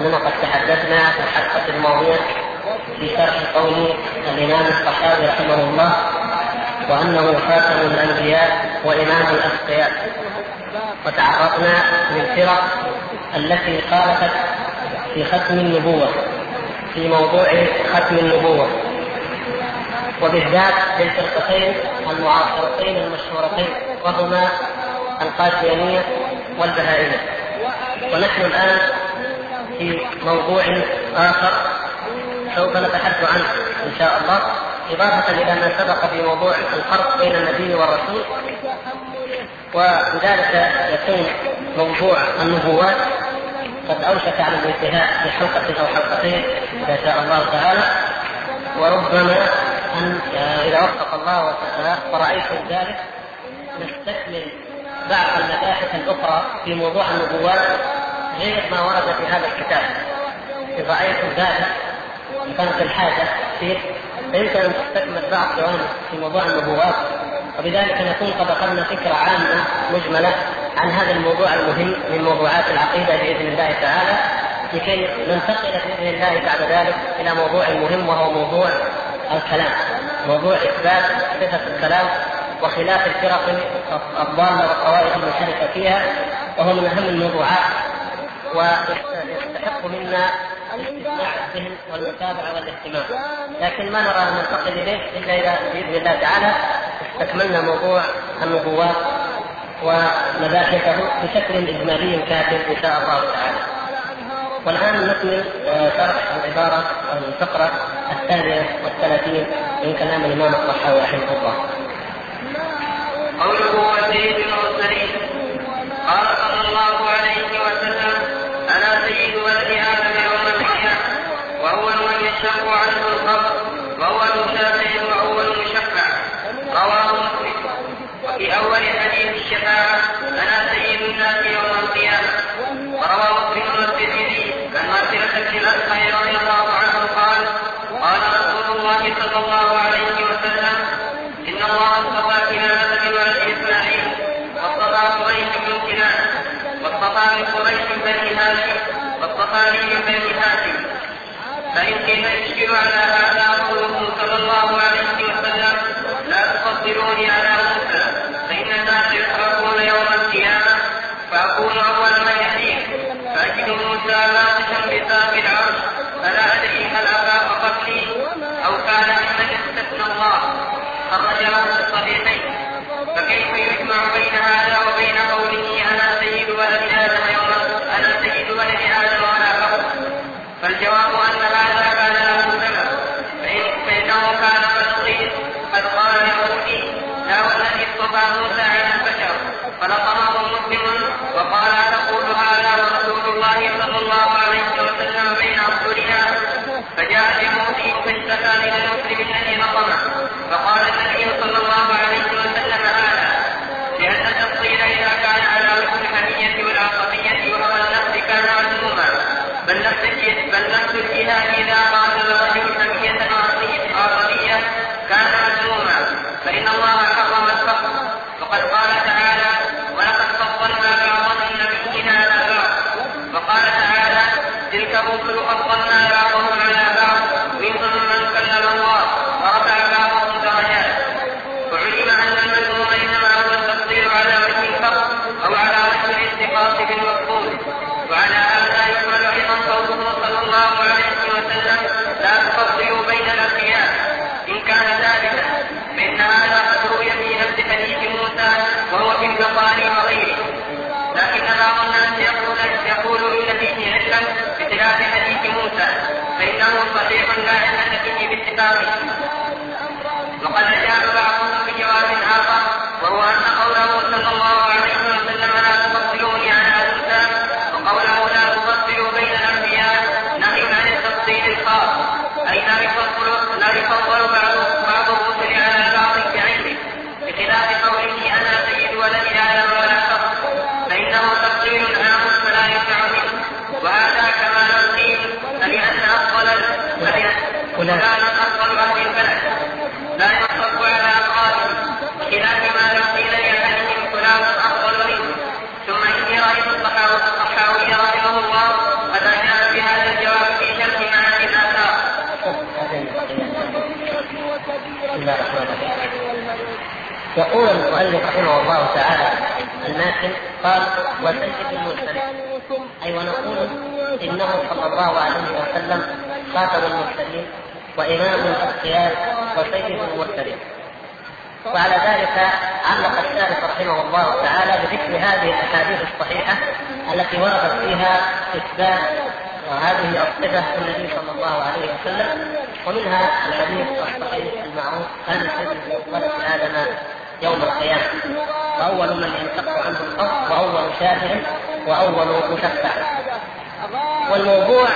اننا قد تحدثنا في الحلقة الماضية في شرح قول الإمام الصحابي رحمه الله وأنه خاتم الأنبياء وإمام الأتقياء. وتعرضنا للفرق التي خالفت في ختم النبوة في موضوع ختم النبوة. وبالذات للفرقتين المعاصرتين المشهورتين وهما القاديانيه والبهائية. ونحن الآن في موضوع آخر سوف نتحدث عنه إن شاء الله. إضافة إلى ما سبق في موضوع الفرق بين النبي والرسول وبذلك يكون موضوع النبوات قد أوشك على الانتهاء في حلقة أو حلقتين إذا شاء الله تعالى. وربما أن إذا وفق الله ورأيتم ذلك نستكمل بعض المباحث الأخرى في موضوع النبوات. غير ما ورد في هذا الكتاب. إن رأيتم ذلك كانت الحاجة فيه فيمكن أن تستكمل بعض جوانب في موضوع النبوات. وبذلك نكون قد أخذنا فكرة عامة مجملة عن هذا الموضوع المهم من موضوعات العقيدة بإذن الله تعالى لكي ننتقل بإذن الله بعد ذلك إلى موضوع مهم وهو موضوع الكلام موضوع إثبات صفة الكلام وخلاف الفرق الضالة والطوائف المشتركة فيها وهو من أهم الموضوعات ويستحق منا الاستماع الذهن والمتابعة والاهتمام لكن ما نرى ان ننتقل إليه إلا إذا بإذن الله تعالى استكملنا موضوع النبوات ومباحثه بشكل إجمالي كافٍ إن شاء الله تعالى. والآن نكمل آه، شرح العبارة أو الفقره الثانية والثلاثين من كلام الإمام الطحاوي رحمه الله. قوله وسيد المرسلين قال صلى الله يشق عنه القبر واول شافع واول مشفع رواه مسلم. وفي أول حديث الشفاعة أنا سيد الناس يوم القيامة. وروى مسلم والترمذي عن مغفرة بن الأسقى رضي الله عنه قال قال رسول الله صلى الله عليه وسلم إن الله اصطفى كنانة من ولد إسماعيل واصطفى قريش من كنانة واصطفى من قريش بني هاشم واصطفاني من بني هاشم. فإن كان يشكل على هذا قوله صلى الله عليه وسلم لا تفضلوني على موسى فإن الناس يوم القيامة فأكون أول من يحيي فأجد موسى ناقشا بساق العرش فلا أدري الجهاد بل إذا قاتل الرجل حمية عصبية كان مذموما فإن الله حرم الفقر وقد قال تعالى ولقد فضلنا بعض النبيين على بعض وقال تعالى تلك الرسل فضلنا بخلاف حديث موسى فإنه صحيح لا علة فيه باتفاقه. وقد أجاب بعضهم بجواب آخر. المؤلف رحمه الله تعالى الماكن قال وسيد المرسلين أي ونقول إنه صلى الله عليه وسلم خاتم المرسلين وإمام الاتقياء وسيد المرسلين وعلى ذلك علق الشارح رحمه الله تعالى بذكر هذه الأحاديث الصحيحة التي وردت فيها إثبات وهذه الصفة النبي صلى الله عليه وسلم ومنها الحديث الصحيح المعروف هذا الحديث ولد آدم يوم القيامة. وأول من ينشق عنه الأرض وأول شافع وأول مشفع. والموضوع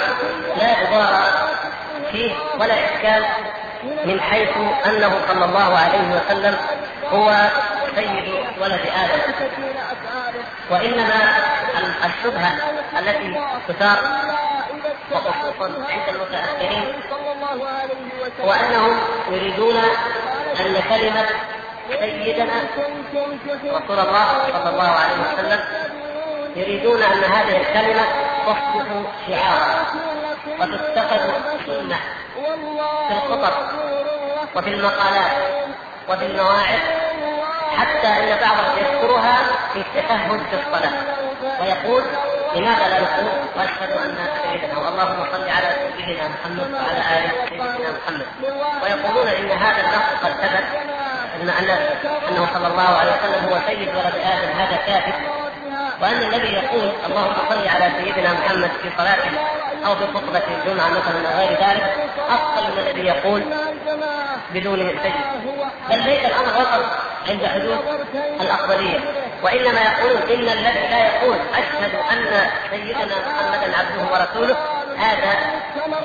لا عبارة فيه ولا إشكال من حيث أنه صلى الله عليه وسلم هو سيد ولد آدم. وإنما الشبهة التي تثار وخصوصا عند المتأخرين وانهم يريدون أن كلمه سيدنا رسول الله صلى الله عليه وسلم يريدون أن هذه الكلمة تصبح شعارا وتتخذ سنة في الخطب وفي المقالات وفي المواعظ حتى إن بعضهم يذكرها في التفهد في الصلاة ويقول لماذا لا نقول وأشهد أن سيدنا واللهم صل على سيدنا محمد وعلى آل سيدنا محمد. ويقولون إن هذا اللفظ قد ثبت أن أنه صلى الله عليه وسلم هو سيد ولد آدم هذا كافر. وأن الذي يقول اللهم صل على سيدنا محمد في صلاته أو في خطبة الجمعة مثلا أو غير ذلك أفضل من الذي يقول بدون سيد بل ليس الأمر فقط عند حدوث الافضليه وإنما يقولون إن الذي لا يقول أشهد أن سيدنا محمدا عبده ورسوله هذا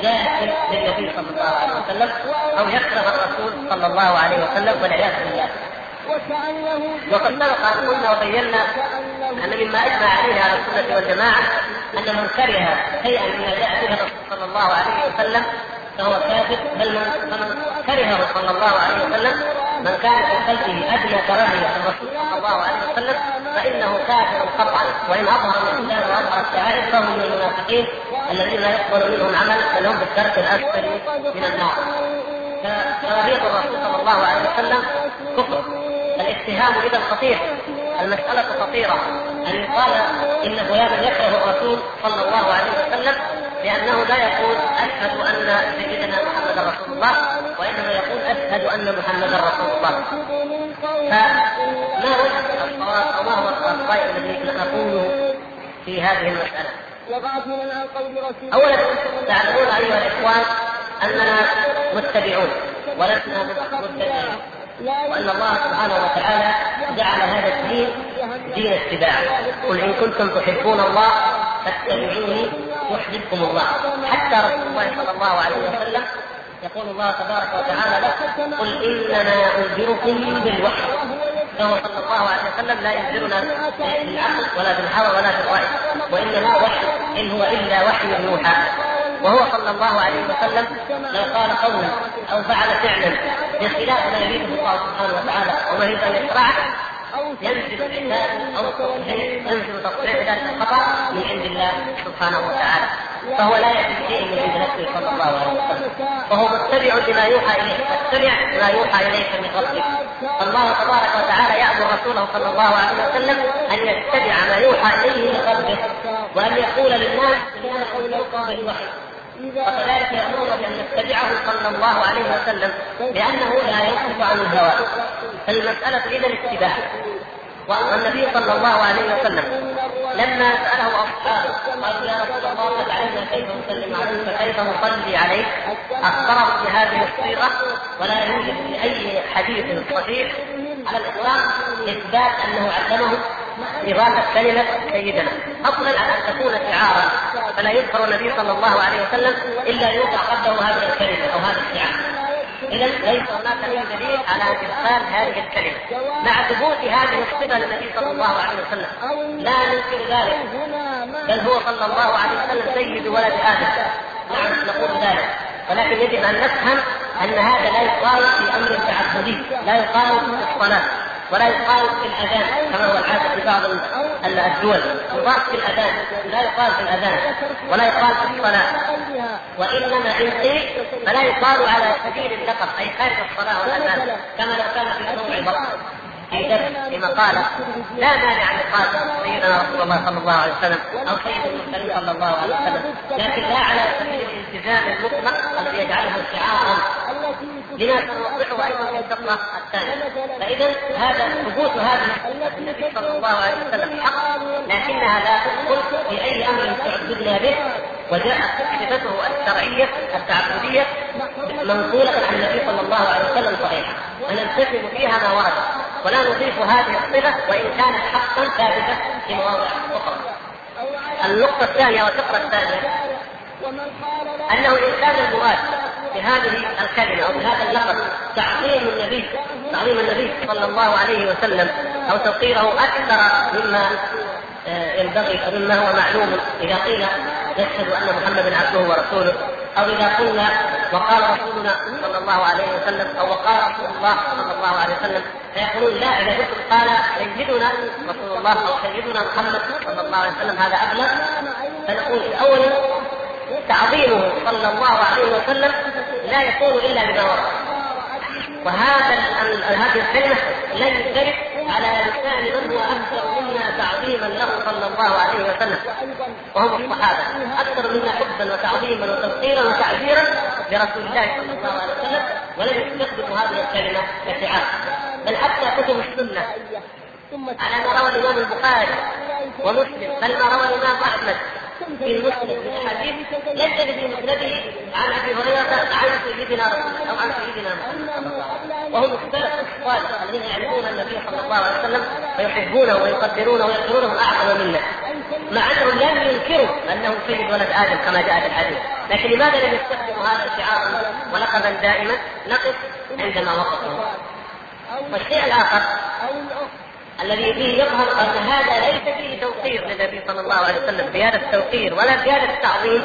جاهل للنبي صلى الله عليه وسلم أو يكره الرسول صلى الله عليه وسلم والعياذ بالله. وقد سبق أن قلنا وبينا أن مما إجمع عليه أهل السنة والجماعة أن من كره شيئا مما جاء به الرسول صلى الله عليه وسلم فهو كافر بل من كرهه صلى الله عليه وسلم من كان في قلبه أدنى كراهية الرسول صلى الله عليه وسلم فإنه كافر قطعا وإن أظهر الإسلام وأظهر الشعائر فهو من المنافقين الذين لا يقبل منهم عمل بل هم بالدرك الاسفل من النار. فكراهيه الرسول صلى الله عليه وسلم كفر. الاتهام إذا خطير المسألة خطيرة. أن يقال إن فلانا يكره الرسول صلى الله عليه وسلم لأنه لا يقول أشهد أن سيدنا محمد رسول الله وإنما يقول أشهد أن محمدا رسول الله فما وجه الصواب أو ما هو الرأي الذي نقوله في هذه المسألة؟ أولا تعلمون أيها الإخوان أننا متبعون ولسنا متبعين وأن الله سبحانه وتعالى جعل هذا الدين دين اتباع قل إن كنتم تحبون الله فاتبعوني يحببكم الله. حتى رسول الله صلى الله عليه وسلم يقول الله تبارك وتعالى له قل إنما أنذركم بالوحي. فهو صلى الله عليه وسلم لا ينذرنا بالعقل ولا بالهوى ولا بالراي وإنما وحي إن هو إلا وحي يوحى. وهو صلى الله عليه وسلم لو قال قولا أو فعل فعلا بخلاف ما يريده الله سبحانه وتعالى وما يريد أن يشرعه ينزل العباد أو ينزل تصريح ذلك الخطا من عند الله سبحانه وتعالى فهو لا ياتي بشيء من عند نفسه صلى الله عليه وسلم فهو متبع لما يوحى اليه فاتبع ما يوحى اليك من ربك الله تبارك وتعالى يامر رسوله صلى الله عليه وسلم أن يتبع ما يوحى إليه من ربه وأن يقول للناس انما قولكم بالوحي وكذلك يأمرنا بأن نتبعه صلى الله عليه وسلم لأنه لا ينطق عن الهوى. فالمسألة إذا اتباع. والنبي صلى الله عليه وسلم لما سأله أصحابه قالوا يا رسول الله قد علمنا كيف نسلم عليك؟ فكيف نصلي عليك؟ أخبرهم بهذه الصيغة ولا يوجد في أي حديث صحيح على الإطلاق إثبات أنه علمه إضافة كلمة سيدنا. أصلا على أن تكون شعارا فلا يذكر النبي صلى الله عليه وسلم إلا يوقع قبله هذه الكلمة أو هذا الشعار. اذا ليس هناك اي دليل على ادخال هذه الكلمة. مع ثبوت هذه الصفة للنبي صلى الله عليه وسلم. لا ننكر ذلك. بل هو صلى الله عليه وسلم سيد ولد آدم. نعم نقول ذلك. ولكن يجب أن نفهم أن هذا لا يقال في أمر تعبدي لا يقال في الصلاة. ولا يقال في الأذان كما هو العادة في بعض الدول يضاف في الأذان. لا يقال في الأذان. ولا يقال في الصلاة. وانما ان قيل فلا يقال على سبيل اللقب أي خارج الصلاة والأذان كما لو كان في موعظه في درس في مقالة. لا مانع ان يقال سيدنا رسول الله صلى الله عليه وسلم أو سيد المرسلين صلى الله عليه وسلم. لكن لا على سبيل الالتزام المطلق الذي يجعله شعارا لما سنوضحه أيضا في الفقره الثانية فاذا هذا ثبوت هذه النبي صلى الله عليه وسلم حق لكنها لا تدخل في أي أمر تعبدنا به. وجاءت صفته الشرعية التعبدية منقولة عن النبي صلى الله عليه وسلم صحيحة. ونلتزم فيها ما ورد. ولا نضيف هذه الصفة وإن كانت حقا ثابتة في مواضع أخرى. النقطه الثانية والفقرة الثانية أنه إن كان المراد بهذه الكلمة أو بهذا اللقب تعظيم النبي تعظيم النبي صلى الله عليه وسلم أو توقيره أكثر مما ينبغي أو مما هو معلوم إذا قيل نشهد أن محمدا عبده ورسوله أو إذا قلنا وقال رسولنا صلى الله عليه وسلم أو وقال رسول الله صلى الله عليه وسلم فيقولون لا إذا قال سيدنا رسول الله أو سيدنا محمد صلى الله عليه وسلم هذا أبلغ فنقول اولا تعظيمه صلى الله عليه وسلم لا يكون إلا بما ورد. وهذا هذه الكلمة لن ترد على لسان من هو أكثر منا تعظيما له صلى الله عليه وسلم. وهم الصحابة. أكثر منا حبا وتعظيما وتوقيرا وتعبيرا لرسول الله صلى الله عليه وسلم ولم يستخدموا هذه الكلمة كشعار بل حتى كتب السنة. على ما روى الإمام البخاري ومسلم. بل ما روى الإمام أحمد. في المسند من احاديث لم تجد في مسنده عن ابي هريره عن سيدنا رسول أو عن سيدنا محمد وهم السلف الصالح الذين يعرفون النبي صلى الله عليه وسلم ويحبونه ويقدرونه ويقدرونه اعظم منا مع انهم لم ينكروا انه سيد ولد آدم كما جاء في الحديث لكن لماذا لم يستخدموا هذا الشعار ولقبا دائما نقف عندما وقفوا والشيء الآخر الذي فيه يظهر أن هذا ليس فيه توقير للنبي صلى الله عليه وسلم زيادة توقير ولا زيادة تعظيم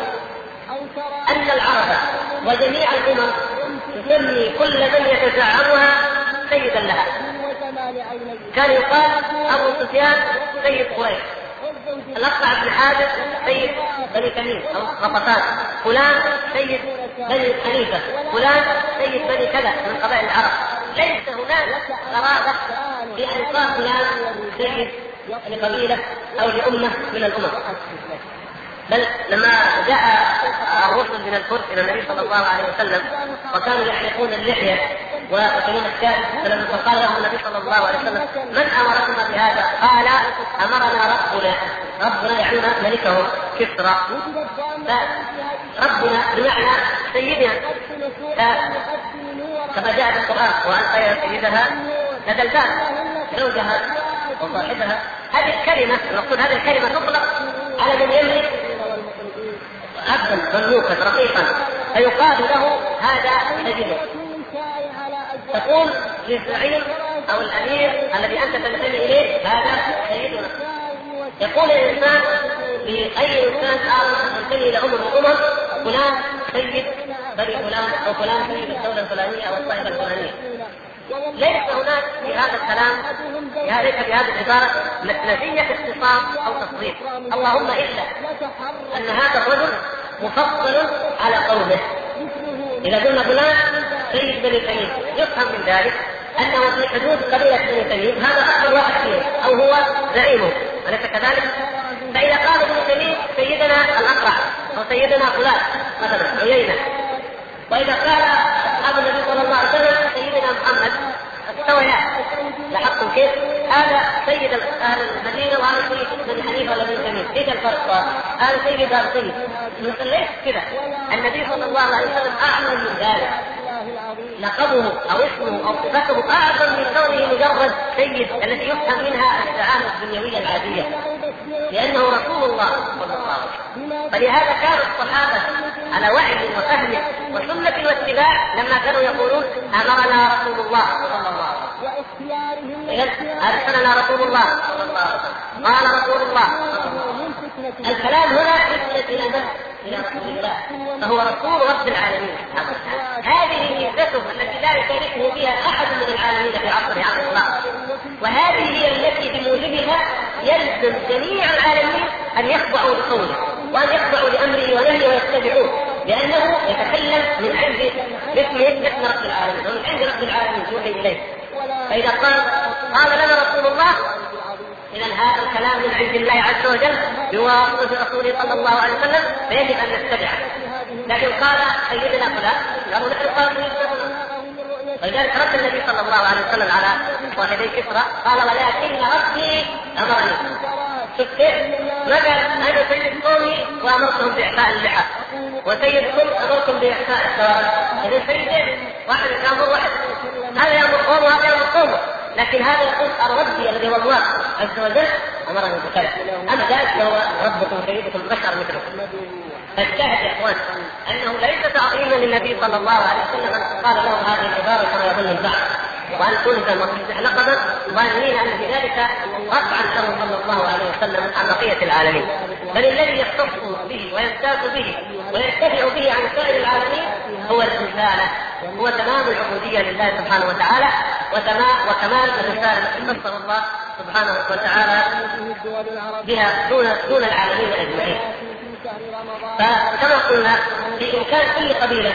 أن العرب وجميع الأمم تسمي كل من يتزعمها سيدا لها. كان يقال أبو سفيان سيد قريش. الاقطع بن حاتم سيد بني تميم أو غطفان فلان سيد بني حنيفه فلان سيد بني كذا من قبائل العرب. ليس هناك غرابه في ان يقال فلان سيد لقبيلة أو لأمة من الأمم. بل لما جاء الرسل من الفرس إلى النبي صلى الله عليه وسلم وكانوا يحلقون اللحية ويقتلون الشاة. فلما فقال لهم النبي صلى الله عليه وسلم من امركم بهذا؟ قال أمرنا ربنا. ربنا يعني ملكهم كسرى. فربنا بمعنى سيدنا. كما جاء في القرآن وألقي سيدها لدى الباب زوجها وصاحبها. هذه الكلمة المقصود هذه الكلمة تطلق على من يملك عبدا مملوكا رقيقا فيقال له هذا سيدنا تقول للزعيم أو الأمير الذي أنت تنتمي إليه هذا سيدنا يقول الإنسان لاي انسان آخر ينتمي إلى امم الامم فلان سيد بني فلان أو فلان سيد الدولة الفلانية أو الطائفه الفلانية. ليس هناك في هذا الكلام ليس في هذه العبارة نفية اختصاص أو تصريف اللهم إلا أن هذا الرجل مفضل على قومه إذا قلنا فلان سيد بني تميم يفهم من ذلك أنه في حدود قبيلة بني تميم هذا أكبر واحد فيهم أو هو زعيمه أليس كذلك؟ فإذا قال ابن تميم سيدنا الأقرع أو سيدنا فلان مثلا عيينة وإذا قال أصحاب النبي صلى الله عليه وسلم سيدنا محمد استويا لاحظتم كيف؟ هذا سيد أهل المدينة وهذا سيد بني حنيفة ولا بني تميم، إيش الفرق؟ هذا سيد سيد. ليس كذا، النبي صلى الله عليه وسلم اعلم من ذلك. لقبه أو اسمه أو صفته أعظم من كونه مجرد سيد التي يفهم منها الدعامة الدنيوية العادية. لأنه رسول الله صلى الله عليه وسلم. فلهذا كان الصحابة على وعي وفهم وسنة واتباع لما كانوا يقولون أمرنا رسول الله صلى الله عليه وسلم. أرسلنا رسول الله. الله قال رسول الله. الكلام هنا يسند إلى رسول الله. فهو رسول رب العالمين. هذه ميزته التي لا يشاركه فيها أحد من العالمين في عصره على الاطلاق وهذه هي التي بموجبها يلزم جميع العالمين أن يخضعوا لقوله وأن يخضعوا لأمره ونهيه ويتبعوه. لأنه يتكلم من عند باسم باسم رب العالمين. ومن عند رب العالمين يوحي إليه. فإذا قال قال لنا رسول الله إذا هذا الكلام من عند الله عز وجل بواسطة رسوله صلى الله عليه وسلم فيجب أن نتبعه. لكن قال سيدنا فلان قالوا نحن قالوا ولذلك رد النبي صلى الله عليه وسلم على صاحبي كسرى قال ولكن ربي امرني ما قال أنا سيد قومي؟ وأمرتهم بإعفاء اللحى وسيدكم امركم بإعفاء الشوارع إذا سيدين واحد يأمر واحد. هذا يأمر قومه وهذا يأمر قومه. لكن هذا يقول الربي الذي هو الله عز وجل أمرني بكذا أما ذلك فهو ربكم سيدكم بشر مثلكم فالشاهد يا اخوان أنه ليس تعظيما للنبي صلى الله عليه وسلم أن قال له هذه العبارة كما يظن البعض. وأن تلزم المصلح لقبا ظانين أن بذلك رفعا له صلى الله عليه وسلم عن بقية العالمين بل الذي يختص به ويمتاز به ويرتفع به عن سائر العالمين هو الرسالة هو تمام العبودية لله سبحانه وتعالى وتمام وكمال الرسالة التي فسر الله سبحانه وتعالى بها دون دون العالمين أجمعين. فكما قلنا في إمكان كل قبيلة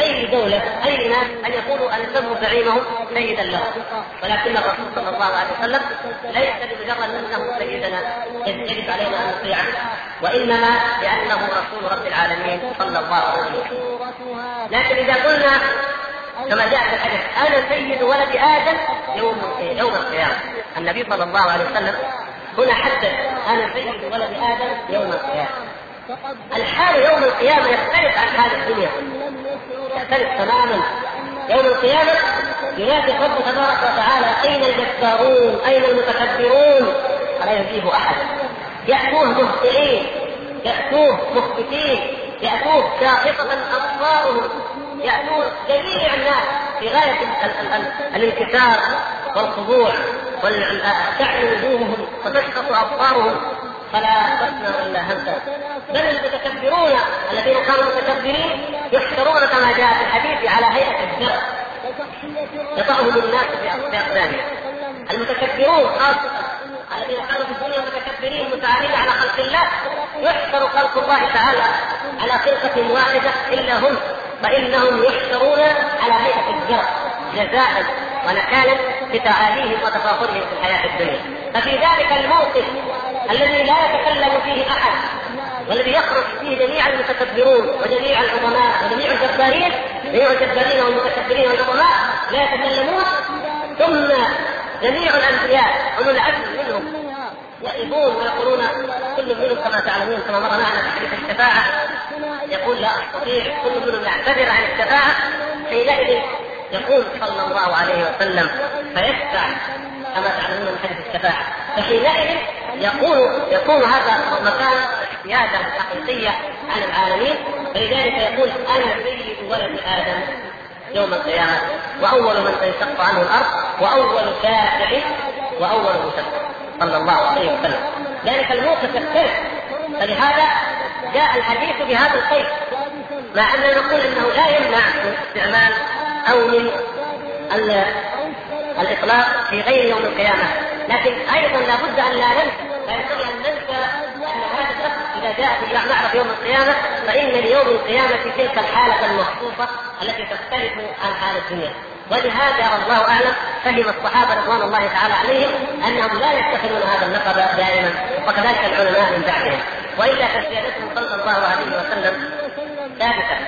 أي دولة أي ناس أن يقولوا أن يسموا زعيمهم سيدا لهم. ولكن الرسول صلى الله عليه وسلم ليس بمجرد أنه سيدنا يجب علينا أن نطيعه وإنما لأنه رسول رب العالمين صلى الله عليه وسلم. لكن إذا قلنا كما جاء في الحديث أنا سيد ولد آدم يوم يوم القيامة. النبي صلى الله عليه وسلم هنا حدد أنا سيد ولد آدم يوم القيامة. الحال يوم القيامة يختلف عن حال الدنيا. يختلف تماما يوم القيامة ينادي الرب تبارك وتعالى أين الجبارون؟ أين المتكبرون؟ فلا يجيب أحد يأتوه مهطئين يأتوه مخبتين يأتوه ساقطة أبصارهم يأتون جميع الناس في غاية الانكسار والخضوع وتعلو وجوههم وتسقط أبصارهم فلا تسمع الا همسا بل المتكبرون الذين كانوا متكبرين يحشرون كما جاء في الحديث على هيئة الزرع يطعهم الناس باقدامهم المتكبرون خاصة الذين كانوا في الدنيا متكبرين متعالين على خلق الله يحشر خلق الله تعالى على خلقة واحدة إلا هم فإنهم يحشرون على هيئة الزرع جزاء. ونكالا بتعاليهم وتفاخرهم في الحياة الدنيا. ففي ذلك الموقف الذي لا يتكلم فيه أحد والذي يخرج فيه جميع المتكبرون وجميع العظماء وجميع الجبارين جميع الجبارين والمتكبرين والعظماء لا يتكلمون. ثم جميع الأنبياء اولو العزم منهم يقفون ويقولون كل منهم كما تعلمون كما مر معنا في حديث الشفاعة. يقول لا أستطيع كل منهم يعتذر عن الشفاعة. حينئذ يقول صلى الله عليه وسلم فيشفع كما تعلمون من حديث الشفاعة. فحينئذ يكون يكون هذا مكان سياده حقيقية على العالمين فلذلك يقول أنا سيد ولد آدم يوم القيامة وأول من تنشق عنه الأرض وأول شافع وأول مشفع صلى الله عليه وسلم. ذلك الموقف يختلف. فلهذا جاء الحديث بهذا القيد مع أننا نقول إنه لا يمنع من استعمال أو من الإطلاق في غير يوم القيامة. لكن أيضا لابد أن لا ننسى لا ينبغي أن ننسى أن هذا إذا جاء في نعرف يوم القيامة فإن ليوم القيامة تلك الحالة المخصوصة التي تختلف عن حال الدنيا. ولهذا والله أعلم فهم الصحابة رضوان الله تعالى عليهم أنهم لا يتخذون هذا اللقب دائما وكذلك العلماء من بعدهم. وإلا فسيادتهم صلى الله عليه وسلم ثابته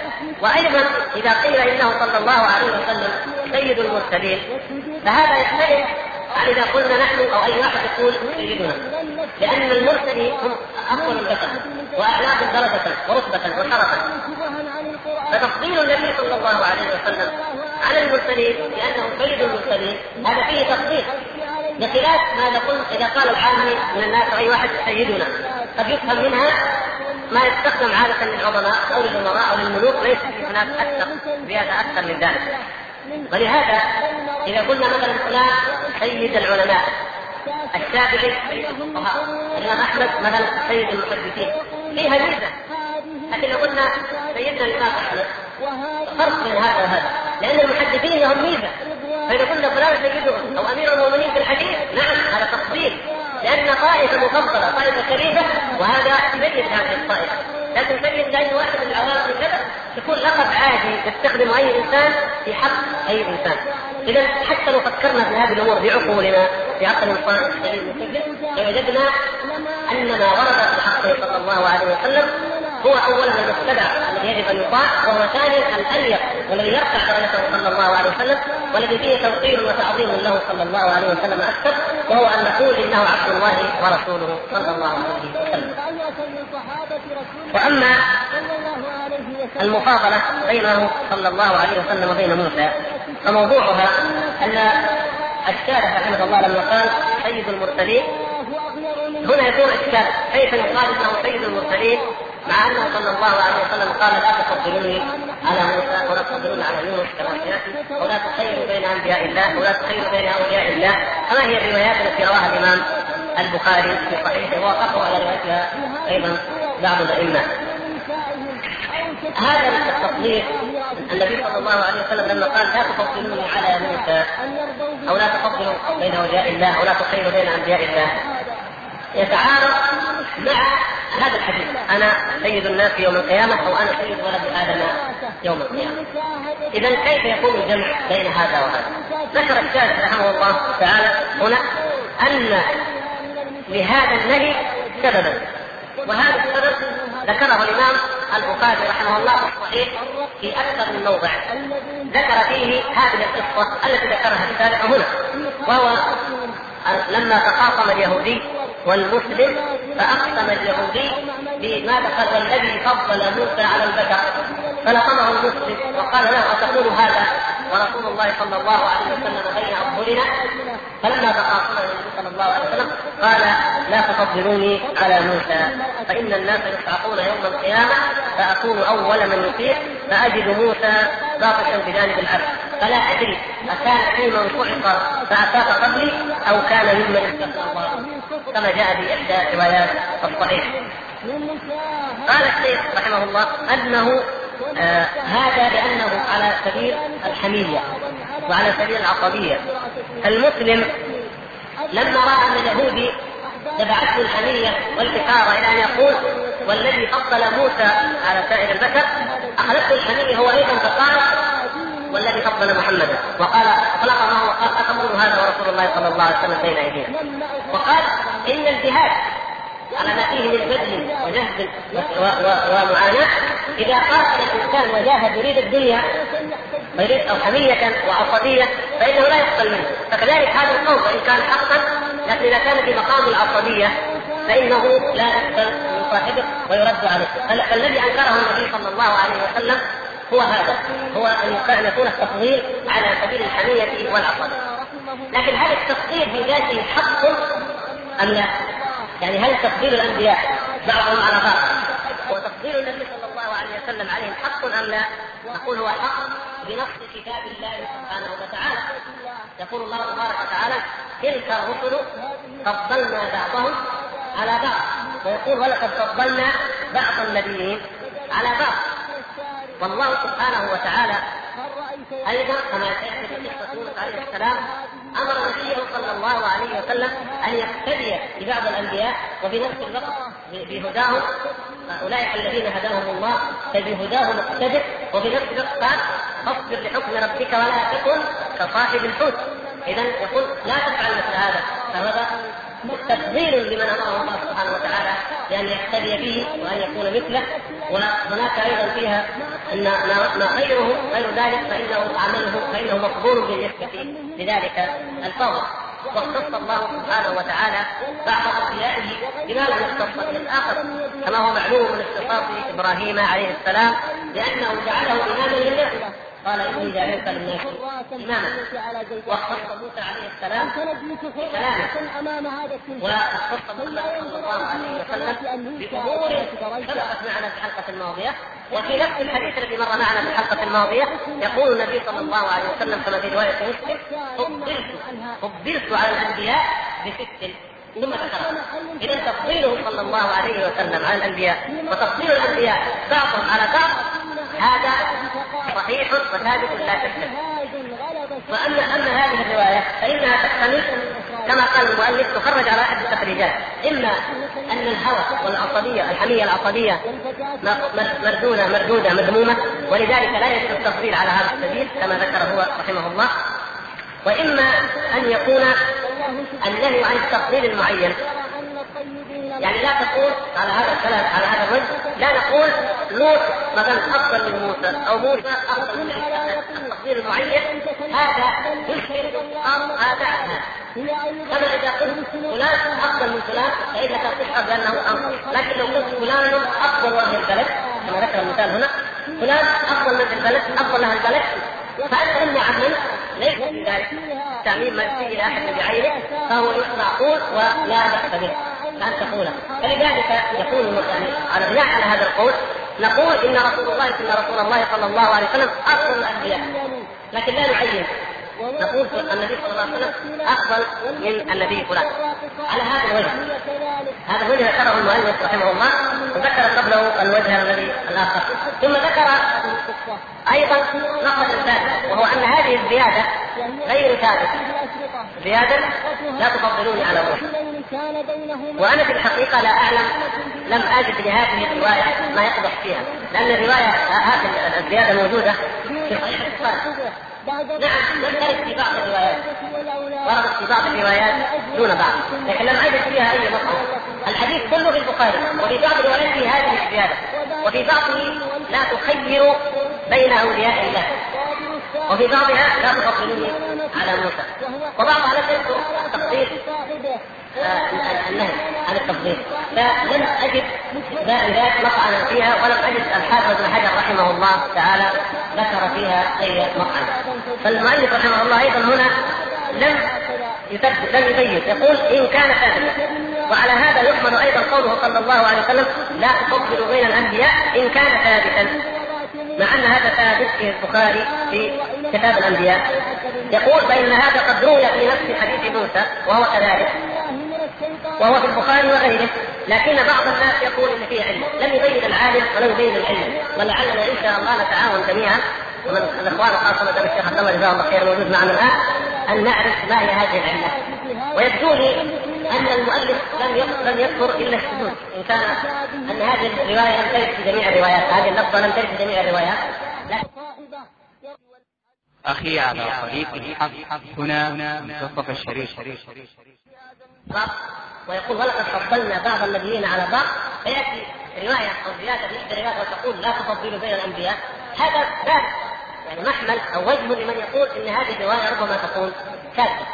وأيضا إذا قيل إنه صلى الله عليه وسلم سيد المرسلين فهذا عن إذا قلنا نحن أو أي واحد يقول سيدنا لأن المرسلين هم أفضل البشر واعلاهم درجة ورتبة وشرفا. فتفضيل النبي صلى الله عليه وسلم على المرسلين لأنه سيد المرسلين هذا فيه تفضيل. بخلاف ما نقول إذا قال العامي من الناس أي واحد سيدنا قد يفهم منها ما يستخدم عادة للعظماء أو للأمراء أو للملوك ليس في هناك أكثر زيادة أكثر من ذلك. ولهذا إذا قلنا مثلا فلان سيد العلماء الشافعي سيد الفقهاء الإمام أحمد مثلا سيد المحدثين فيها ميزة لكن لو قلنا سيدنا الإمام أحمد فرق بين هذا وهذا لأن المحدثين لهم ميزة. فإذا قلنا فلان سيدهم أو أمير المؤمنين في الحديث نعم هذا تفضيل. لأن طائفة مفضلة طائفة شريفة وهذا سيد هذه الطائفة. لكن تجد لأي واحد من العوام كذا يكون لقب عادي يستخدمه أي إنسان في حق أي إنسان. إذا حتى لو فكرنا في هذه الأمور بعقولنا بعقل سليم لوجدنا أن ما ورد في حقه صلى الله عليه وسلم هو اولا المتبع الذي يجب أن يطاع وهو ثانيا الأليق والذي يرفع درجته صلى الله عليه وسلم والذي فيه توقير وتعظيم له صلى الله عليه وسلم أكثر وهو أن نقول إنه عبد الله ورسوله صلى الله عليه وسلم. وأما المفاضلة بينه صلى الله عليه وسلم وبين موسى فموضوعها أن الشارع رحمه الله لما قال سيد المرسلين. هنا يكون أشكال كيف يقال إنه سيد المرسلين؟ مع أنه صلى الله عليه وسلم قال لا تفضلوني على موسى ولا تفضلوني على يونس كما سيأتي ولا تخيروا بين أنبياء الله ولا تخيروا بين أولياء الله. كما هي الروايات التي رواها الإمام البخاري في صحيحه ووافقه على روايتها أيضا بعض الأئمة. هذا التفضيل النبي صلى الله عليه وسلم لما قال لا تفضلوني على موسى أو لا تفضلوا بين أولياء الله ولا تخيروا بين أنبياء الله يتعارض مع هذا الحديث أنا سيد الناس يوم القيامة أو أنا سيد ولد آدم يوم القيامة. اذا كيف يكون الجمع بين هذا وهذا؟ ذكر الشارع رحمه الله تعالى هنا أن لهذا النهي سببا وهذا السبب ذكره الإمام البخاري رحمه الله في الصحيح في أكثر من موضع ذكر فيه هذه القصة التي ذكرها الشارع هنا وهو لما تخاصم اليهودي والمسلم فأقسم اليهودي بماذا قال والذي فضل موسى على البشر. فلقمه المسلم وقال له أتقول هذا؟ ورسول الله صلى الله عليه وسلم بين أظهرنا فلما تخاصم النبي صلى الله عليه وسلم قال لا تفضلوني على موسى فإن الناس يصعقون يوم القيامة فأكون أول من يطيع فأجد موسى باطشا بجانب العرش فلا أدري أكان في من صعق فأتاك قبلي أو كان ممن استثنى الله. كما جاء في إحدى روايات الصحيح. قال الشيخ رحمه الله أنه آه هذا لأنه على سبيل الحمية وعلى سبيل العصبية. المسلم لما رأى أن اليهودي دفعته الحمية والكفارة إلى أن يقول والذي فضل موسى على سائر البشر أخذته الحمية هو أيضا فقال والذي فضل محمدا. وقال اطلق ما هو قال اتقول هذا ورسول الله صلى الله عليه وسلم بين أيدينا. وقال إن الجهاد على ما فيه من بذل وجهد ومعاناة. إذا قاتل الإنسان وجاهد يريد الدنيا ويريد أو حميه وعصبية فإنه لا يقبل منه. فكذلك هذا القول وإن كان حقا لكن إذا كان في مقام العصبية فإنه لا يقبل من صاحبه ويرد عليه. فالذي أنكره النبي صلى الله عليه وسلم هو هذا. هو أن يكون التفضيل على سبيل الحمية والعصبية. لكن هل التفضيل في ذاته حق أم لا؟ يعني هل تفضيل الأنبياء بعضهم على بعض؟ وتفضيل النبي صلى الله عليه وسلم عليهم حق أم لا؟ نقول هو حق بنص كتاب الله سبحانه وتعالى. يقول الله تبارك وتعالى تلك الرسل فضلنا بعضهم على بعض ويقول ولقد فضلنا بعض النبيين على بعض والله سبحانه وتعالى أيضا كما سيأتي في قصة عليه السلام أمر نبيه صلى الله عليه وسلم أن يقتدي ببعض الأنبياء وفي نفس الوقت بهداهم أولئك الذين هداهم الله فبهداهم اقتدر وفي نفس الوقت قال فاصبر لحكم ربك ولا تكن كصاحب الحوت. إذا يقول لا تفعل مثل هذا. فهذا تفضيل لمن امره الله سبحانه وتعالى بأن يقتدي به وأن يكون مثله. وهناك أيضا فيها أن ما غيره غير ذلك فإنه عمله فإنه مقبول بالنسبة لذلك الفضل واختص الله سبحانه وتعالى بعض انبيائه بما لم يختص به الآخر كما هو معلوم من اختصاص إبراهيم عليه السلام لأنه جعله إماما للناس. قال اني جعلت للناس اماما واختص موسى عليه السلام. بكلامه واختص محمد صلى الله عليه وسلم بامور سبقت معنا في الحلقة الماضية. وفي نفس الحديث الذي مر معنا في الحلقة الماضية يقول النبي صلى الله عليه وسلم كما في رواية مسلم فضلت على الأنبياء بست ثم ذكرها اذا تفضيله صلى الله عليه وسلم على الأنبياء وتفضيل الأنبياء بعضهم على بعض. هذا صحيح وثابت لا شك. وأما أما هذه الرواية فإنها تحتمل كما قال المؤلف تخرج على أحد التخريجات. إما أن الهوى والعصبية الحمية العصبية مردودة مردودة مذمومة ولذلك لا يجوز التفضيل على هذا السبيل كما ذكر هو رحمه الله. وإما أن يكون النهي عن التفضيل المعين. يعني لا تقول على هذا الكلام على هذا الوجه لا نقول لوط مثلا أفضل من موسى أو موسى أفضل من عيسى المعين هذا يشكل هذا هذا كما إذا قلت فلان أفضل من فلان فانك تشعر بأنه أفضل. لكن لو قلت فلان أفضل أهل البلد كما ذكر المثال هنا فلان أفضل من البلد أفضل أهل البلد. فانت تمنع منه ليس في ذلك. تعميم ما إلى أحد بعينه فهو معقول ولا بأس به. أن تقوله فلذلك يقول يعني على بناء على هذا القول نقول إن رسول الله إن رسول الله صلى الله عليه وسلم أفضل الأنبياء لكن لا نعين. نقول النبي صلى الله عليه وسلم أفضل من النبي فلان. على هذا الوجه هذا الوجه ذكره المؤلف رحمه الله وذكر قبله الوجه الذي الآخر. ثم ذكر أيضا نقل ثالث وهو أن هذه الزيادة غير ثابتة. زيادة لا تفضلوني على موسى وأنا في الحقيقة لا أعلم لم أجد لهذه الرواية ما يقدح فيها. لأن الرواية هذه الزيادة موجودة في صحيح البخاري. نعم ترد في بعض الروايات. وردت في بعض الروايات دون بعض. لكن لم أجد فيها أي مطعم الحديث كله في البخاري وفي بعض الروايات في هذه الزيادة. وفي بعضه لا تخير بين أولياء الله. وفي بعضها لا تفضلوني على موسى. وبعضها يذكر تفضيل آه، النهي عن التفضيل. فلم أجد ذات مطعنا فيها ولم أجد الحافظ بن حجر رحمه الله تعالى ذكر فيها أي مطعن فالمؤلف رحمه الله أيضا هنا لم لم يبين. يقول إن كان ثابتا وعلى هذا يحمل أيضا قوله صلى الله عليه وسلم لا تفضل بين الأنبياء إن كان ثابتا. مع أن هذا ثابت في البخاري في كتاب الأنبياء. يقول فإن هذا قد روي في نفس حديث موسى وهو كذلك. وهو في البخاري وغيره. لكن بعض الناس يقول إن فيه علم. لم يبين العالم ولم يبين العلم. ولعلنا إن شاء الله نتعاون جميعا. ومن الإخوان خاصة الشيخ عبد الله جزاه الله خير موجود معنا الان أن نعرف ما هي هذه العلة. ويبدو لي أن المؤلف لم لم يذكر إلا الشذوذ إن كان أن هذه الرواية لم ترد في جميع الروايات. هذه اللفظة لم ترد في جميع الروايات. أخي على طريق الحق. هنا منتصف الشريف. ويقول ولقد فضلنا بعض النبيين على بعض. فيأتي رواية أو زيادة في إحدى الروايات وتقول لا تفضلوا بين الأنبياء. هذا باب يعني محمل أو وجه لمن يقول إن هذه الرواية ربما تكون كاذبة.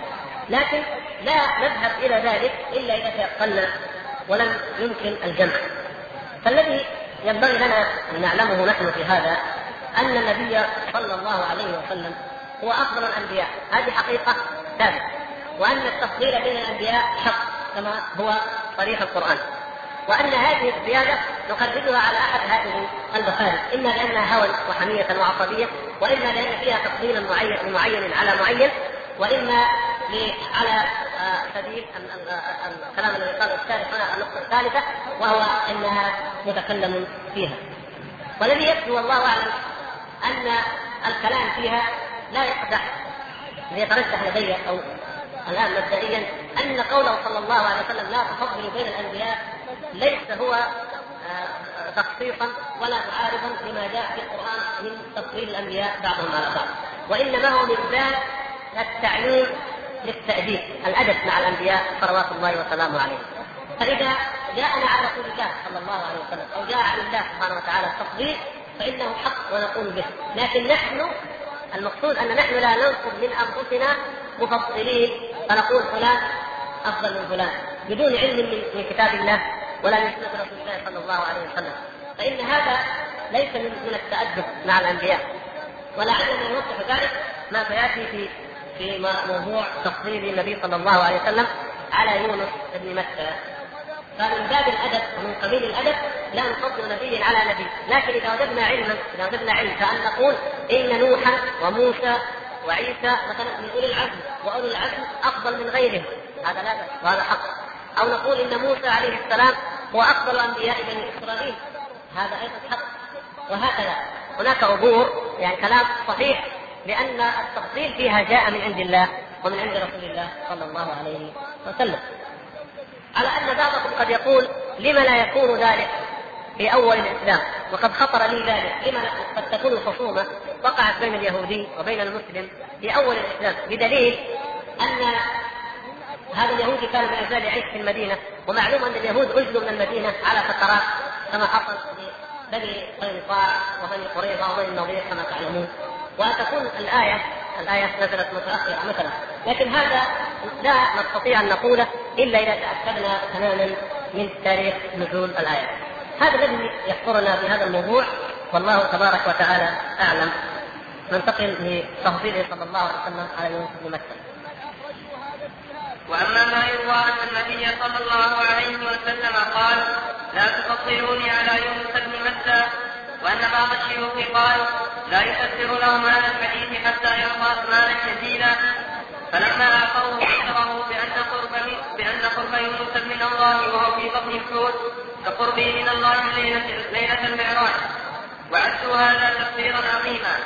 لكن لا نذهب إلى ذلك إلا إذا تيقنا ولم يمكن الجمع. فالذي ينبغي لنا أن نعلمه نحن في هذا أن النبي صلى الله عليه وسلم هو أفضل الأنبياء. هذه حقيقة ثابتة. وأن التفضيل بين الأنبياء حق كما هو صريح القرآن. وأن هذه الزيادة نخرجها على أحد هذه البخاري. إما لأنها هوى وحمية وعصبية وإما لأن فيها تفضيلا معين معين على معين وإما على آه، سبيل الكلام الذي قاله الثالث هنا النقطة الثالثة وهو إنها متكلم فيها. والذي يبدو والله أعلم أن الكلام فيها لا يقدح ليترجح لدي أو الآن مبدئيا أن قوله صلى الله عليه وسلم لا تفضل بين الأنبياء ليس هو آه، تخصيصا ولا معارضا لما جاء في القرآن من تفضيل الأنبياء بعضهم على بعض. وإنما هو من باب التعليم للتأديب الأدب مع الأنبياء صلوات الله وسلامه عليهم فإذا جاءنا على رسول الله صلى الله عليه وسلم أو جاء عن الله سبحانه وتعالى التفضيل فإنه حق ونقول به. لكن نحن المقصود أن نحن لا ننقل من أنفسنا مفضلين فنقول فلان أفضل من فلان بدون علم من كتاب الله ولا من سنة رسول الله صلى الله عليه وسلم. فإن هذا ليس من التأدب مع الأنبياء. ولعلنا نوضح ذلك ما سيأتي في في موضوع تفضيل النبي صلى الله عليه وسلم على يونس بن متى فمن باب الأدب ومن قبيل الأدب لا نفضل نبي على نبي، لكن إذا وجدنا علما إذا وجدنا علم كان نقول إن نوحا وموسى وعيسى مثلا من أولي العزم واولي العزم أفضل من غيرهم. هذا لا بأس وهذا حق. أو نقول إن موسى عليه السلام هو أفضل أنبياء بني إسرائيل. هذا أيضا حق. وهكذا هناك عبور يعني كلام صحيح لأن التفصيل فيها جاء من عند الله ومن عند رسول الله صلى الله عليه وسلم. على أن بعضكم قد يقول لم لا يكون ذلك في أول الإسلام؟ وقد خطر لي ذلك. لما قد تكون الخصومه وقعت بين اليهودي وبين المسلم في أول الإسلام بدليل أن هذا اليهودي كان من يزال يعيش في المدينة ومعلوم أن اليهود اجلوا من المدينة على فترات كما حصل بني قينقاع وبني قريظة وبني النظير كما تعلمون وان تكون الآية الآية نزلت متأخرة مثلا لكن هذا لا نستطيع أن نقوله إلا إذا تأكدنا تماما من تاريخ نزول الآية. هذا الذي يحضرنا في هذا الموضوع والله تبارك وتعالى أعلم. ننتقل لتفضيله صلى الله عليه وسلم على يونس بن مكة. وأما ما يروى أن النبي صلى الله عليه وسلم قال لا تفضلوني على يونس بن متى؟ وأن بعض الشيوخ قال لا يفسر لهم هذا الحديث حتى يرضى اثمانا جزيلا فلما اعطوه ذكره بأن قرب بأن قرب يونس من الله وهو في بطن الحوت كقربه من الله ليله ليلة المعراج. وعدوا هذا تفسيرا عظيما.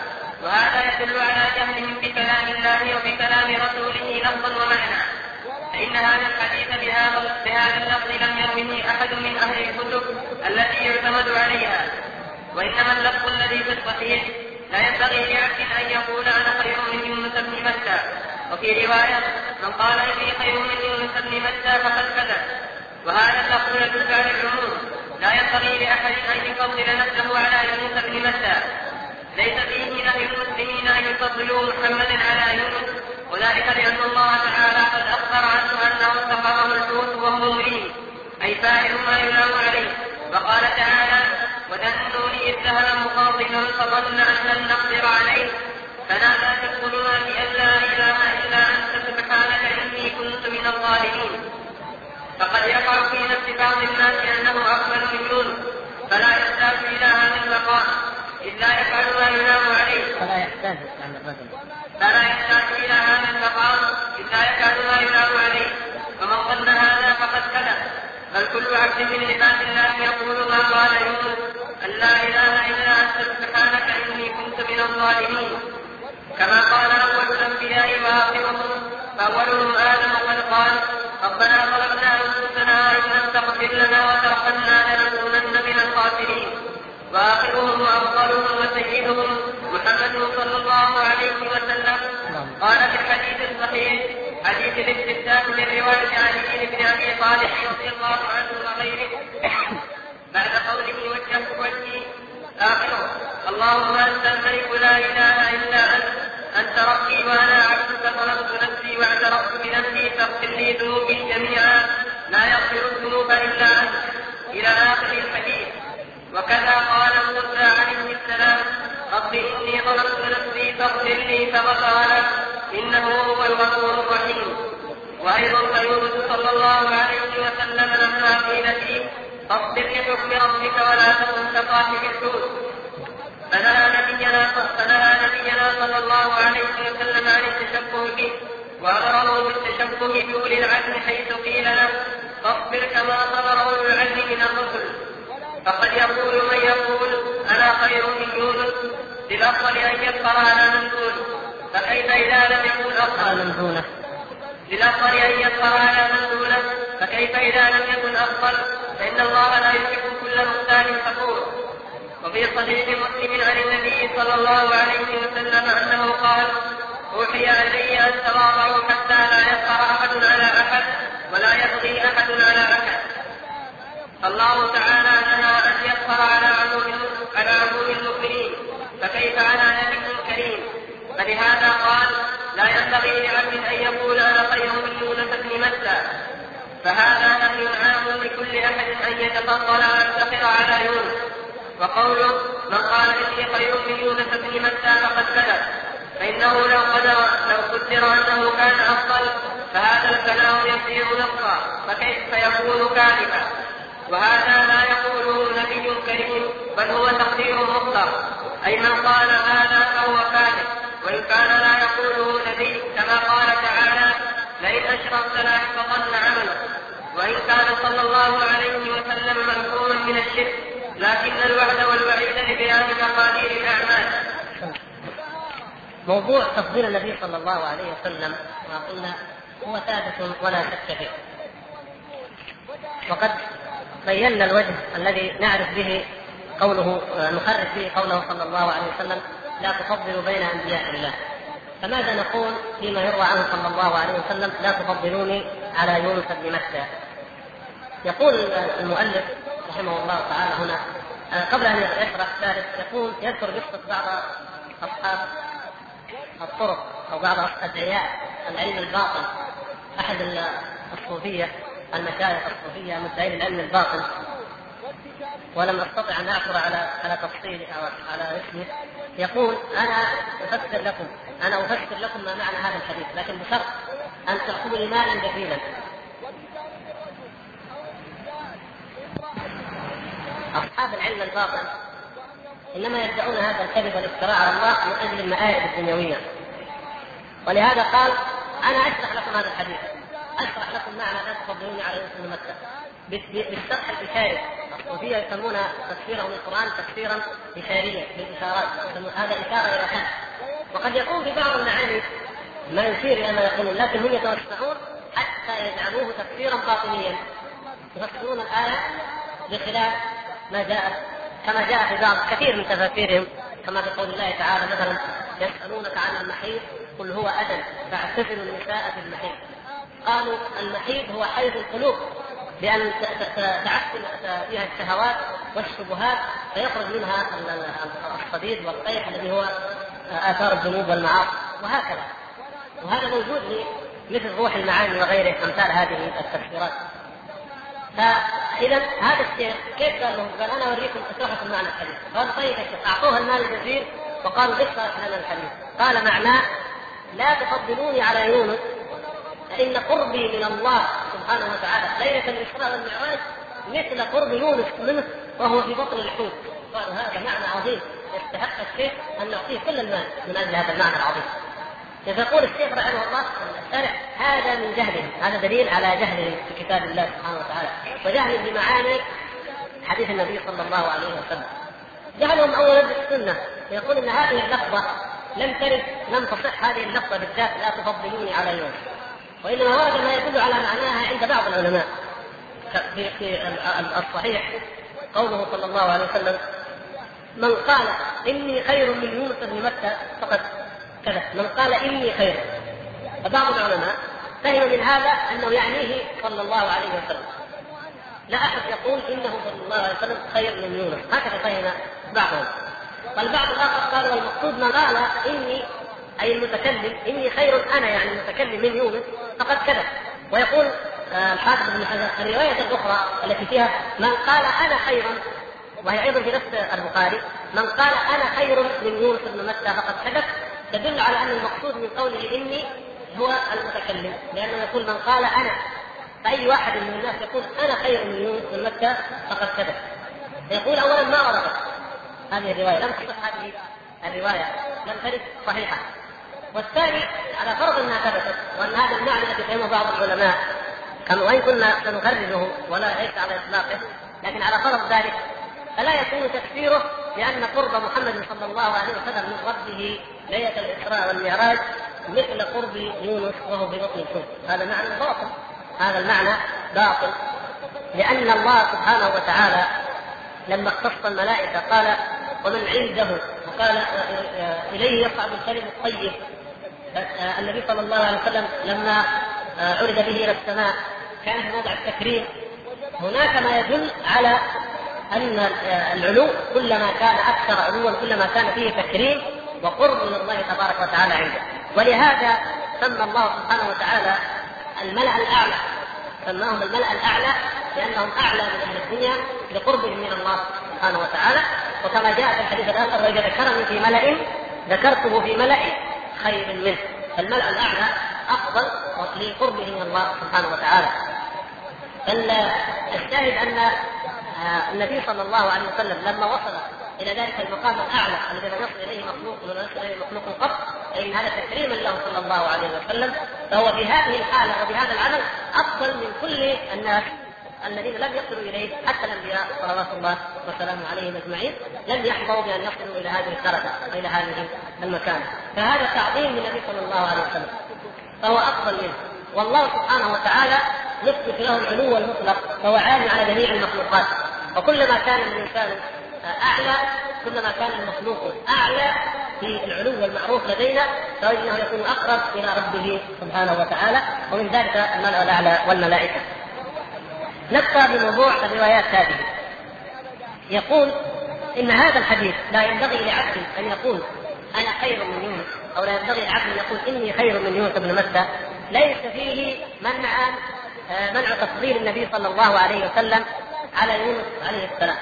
وهذا يدل على جهلهم بكلام الله وبكلام رسوله لفظا ومعنى. فإن هذا الحديث بهذا بهذا اللفظ لم يروه أحد من أهل الكتب التي يعتمد عليها. وإنما اللفظ الذي في الصحيح لا ينبغي لعبد أن يقول أنا خير من يونس بن متى. وفي رواية من قال إني خير من يونس بن متى فقد كذب. وهذا اللفظ يدل على العموم. لا ينبغي لأحد أن يفضل نفسه على يونس بن متى. ليس فيه نهي المسلمين أن يفضلوا محمدا على يونس. وذلك لأن الله تعالى قد أخبر عنه أنه سقطه الحوت وهو مريم أي فاعل ما يلام عليه. وقال تعالى وذنون إذ ذهب مخاطبا فظن أن لن نقدر عليه. فنادى في الظلمات أن لا إله إلا أنت سبحانك إني كنت من الظالمين. فقد يقع في نفس بعض الناس أنه أقبل من يونس. فلا يحتاج إلى هذا المقام إذ لا يفعل ما يلام عليه. فلا يحتاج عن الرجل. فلا يحتاج إلى هذا المقام إذ لا يكاد ما يلام عليه. ومن ظن هذا فقد كذب. بل كل عبد من عباد الله يقول ما قال يونس أن لا إله إلا أنت سبحانك إني كنت من الظالمين. كما قال أول الأنبياء وآخرهم فأولهم آدم قد قال ربنا ظلمنا أنفسنا إن لم تغفر لنا وترحمنا لنكونن من الخاسرين. وآخرهم وافضلهم وسيدهم محمد صلى الله عليه وسلم قال في الحديث الصحيح حديث الاستفتاء من روايه علي بن أبي طالب رضي الله عنه وغيره. بعد قوله وجهت وجهي آخره. اللهم أنت الملك لا إله إلا أنت أنت ربي وأنا عبدك ظلمت نفسي واعترفت بذنبي فاغفر لي ذنوبي جميعا. لا يغفر الذنوب إلا أنت. إلى آخر الحديث. وكذا قال موسى عليه السلام رب إني ظلمت نفسي فاغفر لي فغفر له إنه هو الغفور الرحيم. وأيضا فيونس صلى الله عليه وسلم لما قيل فيه فاصبر لحكم ربك ولا تكن كصاحب الحوت فنهى نبينا فنهى نبينا صلى الله عليه وسلم عن التشبه به وأمره بالتشبه بأولي العزم حيث قيل له فاصبر كما صبر أولو العزم من الرسل. فقد يقول من يقول أنا خير من يونس؟ للأفضل أن يفطر على من دونه. فكيف إذا لم يكن أفضل من دونه للافضل أن يفطر على من فكيف إذا لم يكن أفضل؟ فإن الله لا يحب كل مختال فخور. وفي صحيح مسلم عن النبي صلى الله عليه وسلم أنه قال أوحي إلي أن تواضعوا حتى لا يفطر أحد على أحد ولا يبغي أحد على أحد. الله تعالى نهى أن يظهر على عموم على عموم المؤمنين فكيف على نبي كريم؟ فلهذا قال لا ينبغي لعبد أن يقول أنا خير من يونس بن متى. فهذا نهي عام لكل أحد أن يتفضل ويفتخر على يونس. وقوله من قال إني خير من يونس بن متى فقد كذب. فإنه لو قدر لو قدر أنه كان أفضل فهذا الكلام يصير نصا فكيف فيكون كاذبا؟ وهذا لا يقوله نبي كريم بل هو تقدير مطلق أي من قال هذا فهو كاذب. وإن كان لا يقوله نبي كما قال تعالى لئن أشركت ليحبطن عملك. وإن كان صلى الله عليه وسلم مأثورا من الشرك لكن الوعد والوعيد لبيان مقادير الأعمال. موضوع تفضيل النبي صلى الله عليه وسلم ما قلنا هو ثابت ولا شك فيه. وقد بينا الوجه الذي نعرف به قوله نخرج به قوله صلى الله عليه وسلم لا تفضلوا بين أنبياء الله. فماذا نقول فيما يروى عنه صلى الله عليه وسلم؟ لا تفضلوني على يونس بن متى يقول المؤلف رحمه الله تعالى هنا قبل أن يشرح ذلك يقول يذكر قصه بعض أصحاب الطرق أو بعض أدعياء العلم الباطن. أحد الصوفية المشايخ الصوفية مدعين العلم الباطن. ولم أستطع أن اعثر على على تفصيله أو على اسمه. يقول أنا أفسر لكم أنا أفسر لكم ما معنى هذا الحديث لكن بشرط أن تأخذوا لي جزيلا أصحاب العلم الباطن إنما يدعون هذا الكذب والافتراء على الله من أجل المآرب الدنيوية. ولهذا قال أنا أشرح لكم هذا الحديث أشرح لكم معنى لا تفضلوني على يوسف مكة. بالشرح الاشاري الصوفية يسمون تفسيرهم القرآن تفسيرا اشاريا بالإشارات هذا إشارة إلى خلف وقد يكون في بعض المعاني ما يشير إلى ما يقولون لكن هم يتوسعون حتى يجعلوه تفسيرا باطنيا. يفسرون الآية بخلاف ما جاء كما جاء في بعض كثير من تفاسيرهم. كما في قول الله تعالى مثلا يسألونك عن المحيط قل هو أذى فاعتزلوا النساء في المحيط. قالوا المحيط هو حيز القلوب. بأن تعفن فيها الشهوات والشبهات فيخرج منها الصديد والطيح الذي هو آثار الذنوب والمعاصي وهكذا. وهذا موجود مثل روح المعاني وغيره أمثال هذه التفسيرات. فإذا هذا الشيخ كيف قال لهم؟ قال أنا أوريكم اشرح لكم معنى الحديث. قال طيب يا شيخ اعطوه المال الجزيل وقالوا اشرح لنا الحديث؟ قال معناه لا تفضلوني على يونس فان قربي من الله سبحانه وتعالى. ليلة الاسراء والمعراج مثل قرب يونس منه وهو في بطن الحوت. قالوا هذا معنى عظيم. يستحق الشيخ أن نعطيه كل المال من أجل هذا المعنى العظيم. يقول الشيخ رحمه الله الشرع هذا من جهلهم هذا دليل على جهلهم في كتاب الله سبحانه وتعالى. وجهلهم بمعاني حديث النبي صلى الله عليه وسلم. جهلهم اولا بالسنة. يقول إن هذه اللفظة لم ترد لم تصح هذه اللفظة بالذات. لا تفضلوني على يوم. وانما ورد ما يدل على معناها عند بعض العلماء. في في الصحيح قوله صلى الله عليه وسلم من قال إني خير من يونس بن مكة فقد كذا من قال إني خير. فبعض العلماء فهم من هذا أنه يعنيه صلى الله عليه وسلم. لا أحد يقول إنه صلى الله عليه وسلم خير من يونس. هكذا فهم بعضهم. والبعض الآخر قال والمقصود من قال إني أي المتكلم إني خير أنا يعني المتكلم من يونس فقد كذب. ويقول آه، الحافظ بن حجر الرواية الأخرى التي فيها من قال أنا خير وهي أيضا في نفس البخاري من قال أنا خير من يونس بن متى فقد كذب تدل على أن المقصود من قوله إني هو المتكلم لأنه يقول من قال أنا. فأي واحد من الناس يقول أنا خير من يونس من مكه فقد كذب. يقول اولا ما وردت هذه الرواية لم تصح هذه الرواية لم ترد صحيحة. والثاني على فرض انها ثبتت وأن هذا المعنى الذي فهمه بعض العلماء. كما وإن كنا سنخرجه ولا ليس على إطلاقه لكن على فرض ذلك فلا يكون تفسيره بان قرب محمد صلى الله عليه وسلم من ربه ليلة الإسراء والمعراج مثل قرب يونس وهو في بطن الحوت. هذا معنى باطل. هذا المعنى باطل. لأن الله سبحانه وتعالى لما اختص الملائكة قال ومن عنده؟ وقال إليه يصعد الكلم الطيب. النبي صلى الله عليه وسلم لما عرج به إلى السماء كان في موضع التكريم. هناك ما يدل على أن العلو كلما كان أكثر علوا كلما كان فيه تكريم وقرب من الله تبارك وتعالى عنده. ولهذا سمى الله سبحانه وتعالى الملأ الأعلى. سماهم الملأ الأعلى لأنهم أعلى من أهل الدنيا لقربهم من الله سبحانه وتعالى. وكما جاء في الحديث الآخر وإذا ذكرني في ملأ ذكرته في ملأ خير منه. فالملأ الأعلى أفضل لقربه من الله سبحانه وتعالى. الشاهد أن النبي صلى الله عليه وسلم لما وصل إلى ذلك المقام الأعلى الذي لم يصل إليه مخلوق ولم يصل إليه مخلوق قط فإن هذا تكريما له صلى الله عليه وسلم فهو في هذه الحالة وبهذا العمل أفضل من كل الناس. الذين لم يصلوا إليه حتى الأنبياء صلوات الله وسلامه عليهم أجمعين لم يحظوا بأن يصلوا إلى هذه الدرجة والى هذه المكانه فهذا تعظيم للنبي صلى الله عليه وسلم فهو أفضل منه. والله سبحانه وتعالى يثبت له العلو المطلق فهو عالي على جميع المخلوقات. وكلما كان الإنسان أعلى كلما كان المخلوق أعلى في العلو المعروف لدينا فإنه يكون أقرب إلى ربه سبحانه وتعالى ومن ذلك الملأ الأعلى والملائكة. نبقى بموضوع الروايات هذه. يقول إن هذا الحديث لا ينبغي لعبد أن يقول أنا خير من يونس أو لا ينبغي لعبد أن يقول إني خير من يونس بن متى ليس فيه منع آه، منع تفضيل النبي صلى الله عليه وسلم على يونس عليه السلام.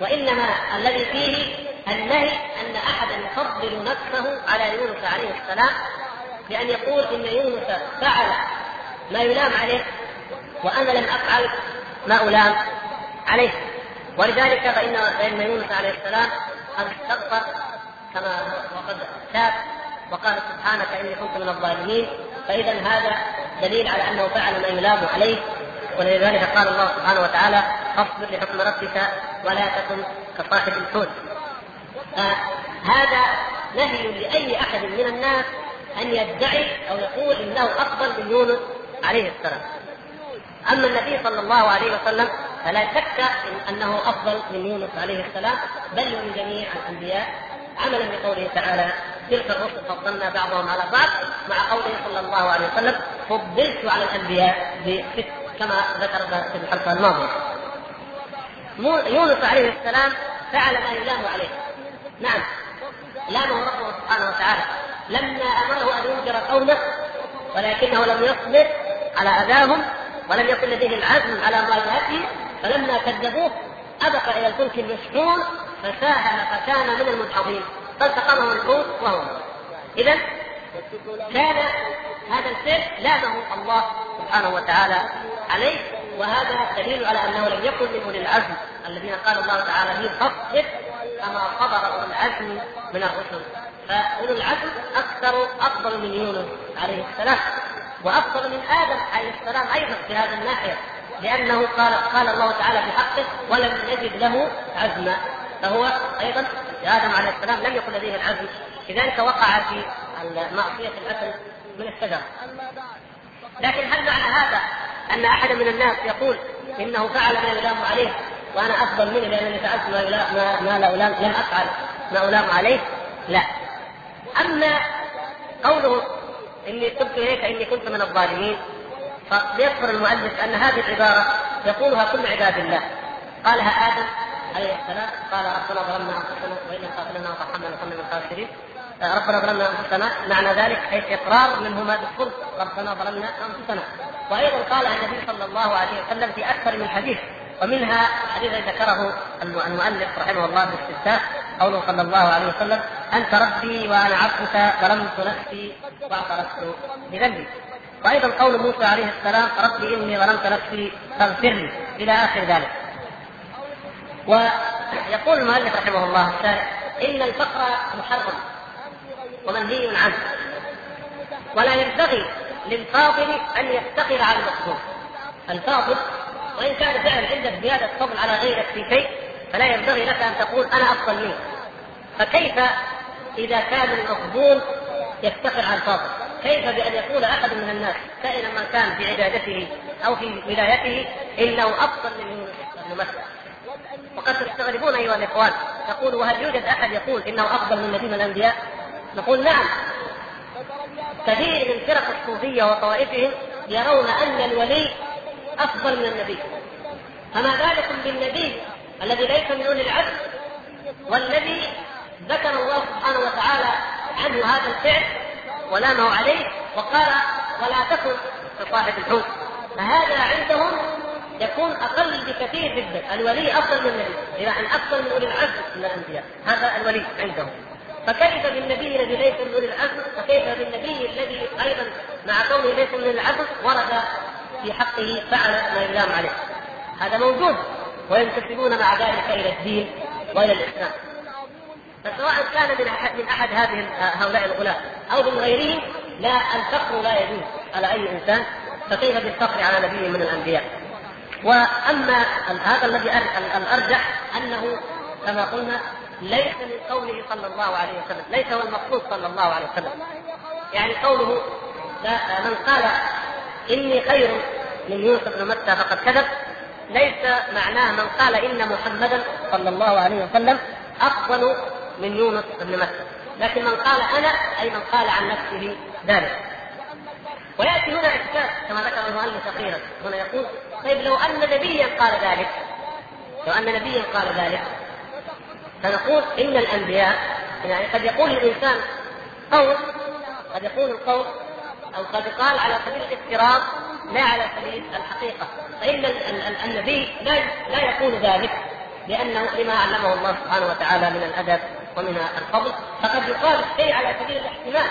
وإنما الذي فيه النهي أن أحدا يفضل نفسه على يونس عليه السلام بأن يقول إن يونس فعل ما يلام عليه. وأنا لم أفعل ما ألام عليه. ولذلك فان فإن يونس عليه السلام قد استغفر كما وقد تاب وقال سبحانك إني كنت من الظالمين. فاذا هذا دليل على أنه فعل ما يلام عليه. ولذلك قال الله سبحانه وتعالى فاصبر لحكم ربك ولا تكن كصاحب الحوت. هذا نهي لأي أحد من الناس أن يدعي أو يقول إنه أفضل من يونس عليه السلام. أما النبي صلى الله عليه وسلم فلا شك أنه أفضل من يونس عليه السلام بل من جميع الأنبياء عملا بقوله تعالى تلك الرسل فضلنا بعضهم على بعض مع قوله صلى الله عليه وسلم فضلت على الأنبياء بست كما ذكرنا في الحلقة الماضية. يونس عليه السلام فعل ما يلام عليه. نعم لامه ربه سبحانه وتعالى لما أمره أن ينذر قومه ولكنه لم يصبر على أذاهم ولم يكن لديه العزم على مواجهته فلما كذبوه أبق إلى الفلك المشحون فساهم فكان من المدحضين فالتقمه الحوت وهو اذا كان هذا الفعل لامه الله سبحانه وتعالى عليه وهذا دليل على أنه لم يكن من اولي العزم الذين قال الله تعالى فيهم فاصبر كما صبر اولو العزم من الرسل. فاولو العزم أكثر أفضل من يونس عليه السلام. وأفضل من آدم عليه السلام أيضا في هذه الناحية لأنه قال قال الله تعالى في حقه ولم يجد له عزما فهو أيضا آدم عليه السلام لم يكن لديه العزم لذلك وقع في معصيه الاكل من الشجره لكن هل معنى هذا أن أحد من الناس يقول إنه فعل ما يلام عليه وأنا أفضل منه لأنني فعلت ما ما, ما لا ألام لم أفعل ما ألام عليه؟ لا. أما قوله إني تبت إليك إني كنت من الظالمين. فليذكر المؤلف أن هذه العبارة يقولها كل عباد الله. قالها آدم عليه السلام قال ربنا ظلمنا أنفسنا وإن لم لنا وترحمنا من الخاسرين. ربنا ظلمنا أنفسنا. معنى ذلك أي إقرار منهما بالصدق ربنا ظلمنا أنفسنا. وأيضا قال النبي صلى الله عليه وسلم في أكثر من حديث ومنها حديث ذكره المؤلف رحمه الله باستفتاء قوله صلى الله عليه وسلم أنت ربي وأنا عبدك ظلمت نفسي واعترفت بذنبي وأيضا قول موسى عليه السلام ربي إني ظلمت نفسي فاغفر لي إلى آخر ذلك. ويقول المؤلف رحمه الله الشارع إن الفقر محرم ومنهي عنه. ولا ينبغي للفاضل أن يفتقر على المقصود. الفاضل وإن كان فعلا عندك زيادة فضل على غيرك في شيء فلا ينبغي لك أن تقول أنا أفضل منك فكيف إذا كان المفضول يفتقر على الفاضل. كيف بأن يقول أحد من الناس كائنا ما كان في عبادته أو في ولايته إنه أفضل من بن وقد تستغربون أيها الإخوان تقول وهل يوجد أحد يقول إنه أفضل من نبي من الأنبياء؟ نقول نعم. كثير من فرق الصوفية وطوائفهم يرون أن الولي أفضل من النبي. فما بالكم بالنبي الذي ليس من أولي العزم والذي ذكر الله سبحانه وتعالى عنه هذا الفعل ولامه عليه وقال ولا تكن كصاحب الحوت. فهذا عندهم يكون أقل بكثير جدا. الولي أفضل من النبي إلى ان أفضل من أولي العزم من الأنبياء. هذا الولي عندهم. فكيف بالنبي الذي ليس من أولي العزم وكيف بالنبي الذي أيضا مع كونه ليس من العزم ورد في حقه فعل ما يلام عليه. هذا موجود وينتسبون مع ذلك إلى الدين وإلى الإسلام. فسواء كان من من أحد هذه هؤلاء الغلاة أو من غيرهم لا الفقر لا يجوز على أي إنسان فكيف بالفقر على نبي من الأنبياء؟ وأما هذا الذي الأرجح أنه كما قلنا ليس من قوله صلى الله عليه وسلم ليس هو المقصود صلى الله عليه وسلم. يعني قوله من قال إني خير من يوسف بن متى فقد كذب ليس معناه من قال إن محمدا صلى الله عليه وسلم أفضل من يونس بن متى لكن من قال أنا أي من قال عن نفسه ذلك. ويأتي هنا إشكال كما ذكر المؤلف أخيرا هنا يقول طيب لو أن نبيا قال ذلك لو أن نبيا قال ذلك فنقول إن الأنبياء يعني قد يقول الإنسان قول قد يقول القول أو قد يقال على سبيل الافتراض لا على سبيل الحقيقة. فإن النبي لا لا يقول ذلك لأنه لما علمه الله سبحانه وتعالى من الأدب ومن الفضل فقد يقال الشيء على سبيل الاحتمال.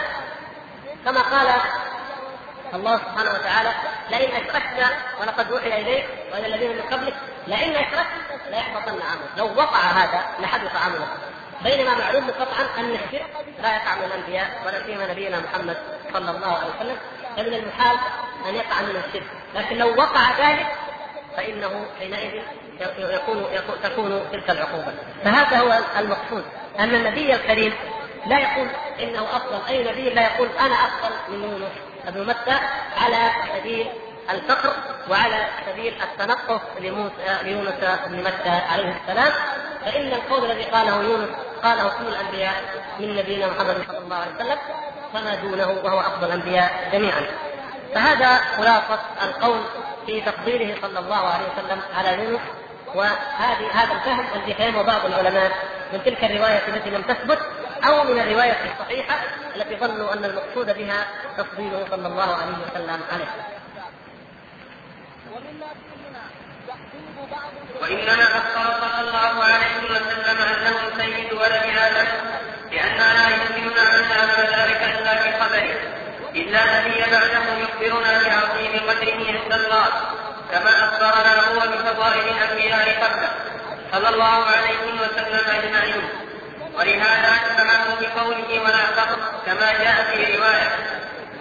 كما قال الله سبحانه وتعالى لئن أشركت ولقد اوحي إليك وإلى الذين من قبلك لئن أشركت ليحبطن عملك لو وقع هذا لحبط عملك بينما معلوم قطعا أن الشرك لا يقع من الأنبياء ولا سيما نبينا محمد صلى الله عليه وسلم. فمن المحال أن يقع من الشرك. لكن لو وقع ذلك فإنه حينئذ يكون, تكون تلك العقوبة. فهذا هو المقصود. أن النبي الكريم لا يقول إنه أفضل. أي نبي لا يقول أنا أفضل من يونس بن متى على سبيل الفقر وعلى سبيل التنقص ليونس بن متى عليه السلام. فإن القول الذي قاله يونس قاله كل الأنبياء من نبينا محمد صلى الله عليه وسلم فما دونه وهو أفضل الأنبياء جميعا. فهذا خلاصة القول في تفضيله صلى الله عليه وسلم على يونس. وهذه هذا الفهم الذي فهمه بعض العلماء من تلك الرواية التي لم تثبت أو من الرواية الصحيحة التي ظنوا أن المقصود بها تفضيله صلى الله عليه وسلم عليه. وإنما أخبر صلى الله عليه وسلم أنه سيد ولد آدم لأننا لا يمكننا أن نعلم ذلك إلا بخبره إلا نبي بعده يخبرنا بعظيم قدره عند الله كما أخبرنا هو بفضائل الأنبياء قبله. صلى الله عليه وسلم أجمعين. ولهذا سمعه بقوله ولا فقر كما جاء في رواية.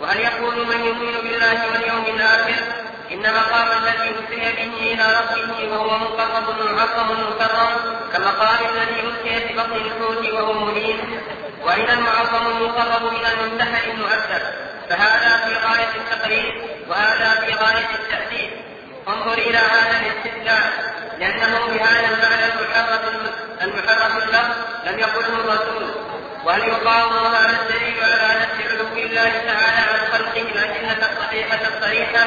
وهل يقول من يؤمن بالله واليوم الآخر؟ إن مقام الذي أسري به إلى ربه وهو مقرب معظم مكرم كمقام الذي أسري في بطن الحوت وهو مليم. وإلى المعظم المقرب إلى المنتهى المؤثر. فهذا في غاية التقريب وهذا في غاية التأثير. انظر إلى هذا الاستدلال لأنه بهذا المعنى المحرف المحرف اللفظ لم يقله الرسول. وهل يقاوم هذا الدليل على نفي علو الله تعالى عن خلقه الأدلة الصحيحة الصريحة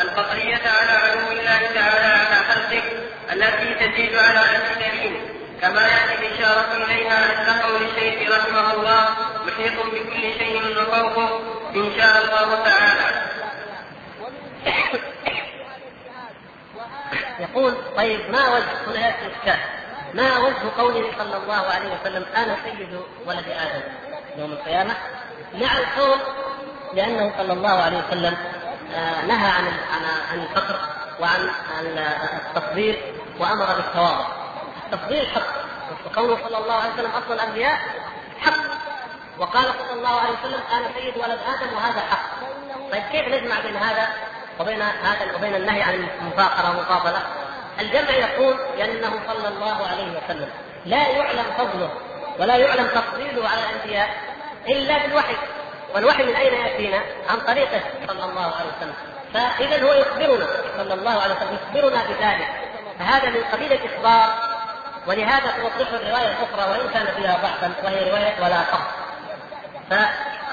القطعية على علو الله تعالى على خلقه التي تزيد على ألف دليل. كما يأتي الإشارة إليها أن قول الشيخ رحمه الله محيط بكل شيء وفوقه إن شاء الله تعالى. يقول طيب ما وجه هنا ياتي ما وجه قوله صلى الله عليه وسلم أنا سيد ولد آدم يوم القيامة؟ مع القول لأنه صلى الله عليه وسلم آه، نهى عن عن الفقر وعن التفضيل وأمر بالتواضع. التفضيل حق وقوله صلى الله عليه وسلم افضل الأنبياء حق. وقال صلى الله عليه وسلم أنا سيد ولد آدم وهذا حق. طيب كيف نجمع بين هذا؟ وبين هذا وبين النهي عن المفاخره والمفاضله الجمع يقول لأنه صلى الله عليه وسلم لا يعلم فضله ولا يعلم تفضيله على الأنبياء إلا بالوحي. والوحي من أين يأتينا؟ عن طريقه صلى الله عليه وسلم. فاذا هو يخبرنا صلى الله عليه وسلم يخبرنا بذلك. فهذا من قبيل الاخبار ولهذا توضح الرواية الأخرى وإن كان فيها ضعفا وهي رواية ولا فقر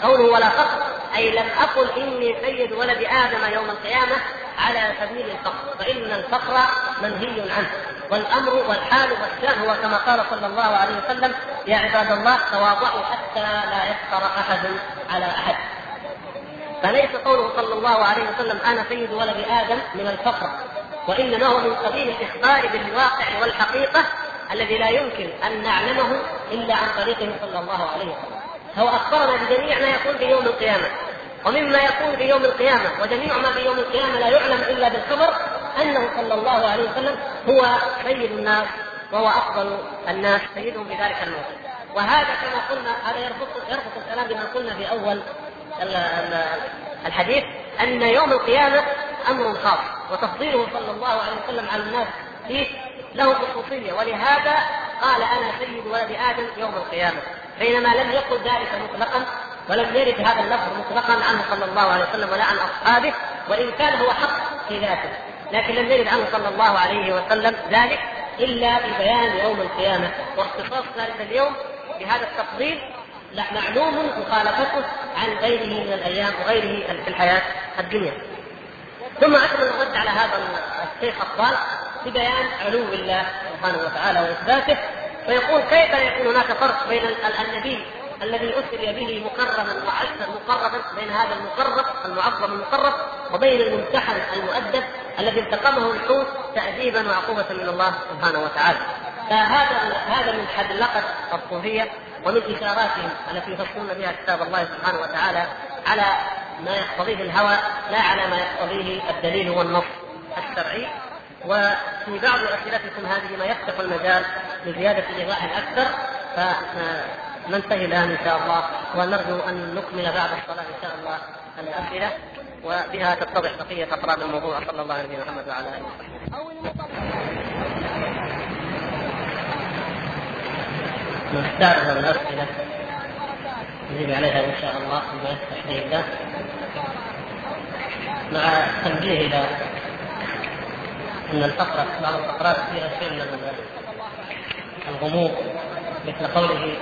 فقوله ولا فقر أي لم أقل إني سيد ولد آدم يوم القيامة على سبيل الفقر فإن الفقر منهي عنه. والأمر والحال والشان هو كما قال صلى الله عليه وسلم يا عباد الله تواضعوا حتى لا يفقر أحد على أحد. فليس قوله صلى الله عليه وسلم أنا سيد ولد آدم من الفقر وإنما هو من قبيل الإخبار بالواقع والحقيقة الذي لا يمكن أن نعلمه إلا عن طريقه صلى الله عليه وسلم. هو أخبرنا بجميع ما يكون في يوم القيامة. ومما يكون في يوم القيامة وجميع ما في يوم القيامة لا يعلم إلا بالخبر أنه صلى الله عليه وسلم هو سيد الناس وهو أفضل الناس سيدهم في ذلك الموت وهذا كما قلنا هذا يربط يربط الكلام بما قلنا في أول الحديث أن يوم القيامة أمر خاص وتفضيله صلى الله عليه وسلم على الناس فيه له خصوصية. ولهذا قال أنا سيد ولد آدم يوم القيامة. بينما لم يقل ذلك مطلقا ولم يرد هذا اللفظ مطلقا عنه صلى الله عليه وسلم ولا عن أصحابه وإن كان هو حق في ذاته لكن لم يرد عنه صلى الله عليه وسلم ذلك إلا ببيان يوم القيامة واختصاص ذلك اليوم بهذا التفضيل معلوم مخالفته عن غيره من الأيام وغيره في الحياة الدنيا. ثم اكمل الرد على هذا الشيخ الضال ببيان علو الله سبحانه وتعالى وإثباته فيقول كيف يكون هناك فرق بين النبي الذي أسري به مكرما وعزا مقربا بين هذا المقرب المعظم المقرب وبين الممتحن المؤدب الذي التقمه الحوت تأديبا وعقوبة من الله سبحانه وتعالى. فهذا هذا من حدلقة الصوفية ومن إشاراتهم التي يفسرون بها كتاب الله سبحانه وتعالى على ما يقتضيه الهوى لا على ما يقتضيه الدليل والنص الشرعي وفي بعض أسئلتكم هذه ما يفتح المجال لزياده ايضاح أكثر فننتهي الآن إن شاء الله ونرجو أن نكمل بعد الصلاة إن شاء الله الأسئلة وبها تتضح بقية أفراد الموضوع. صلى الله عليه محمد وعلى آله وصحبه. نستعرض الأسئلة. نجيب عليها إن شاء الله بما يفتح الله. مع تنبيه إلى أن الفقره بعض الفقرات فيها شيء من الغموض مثل قوله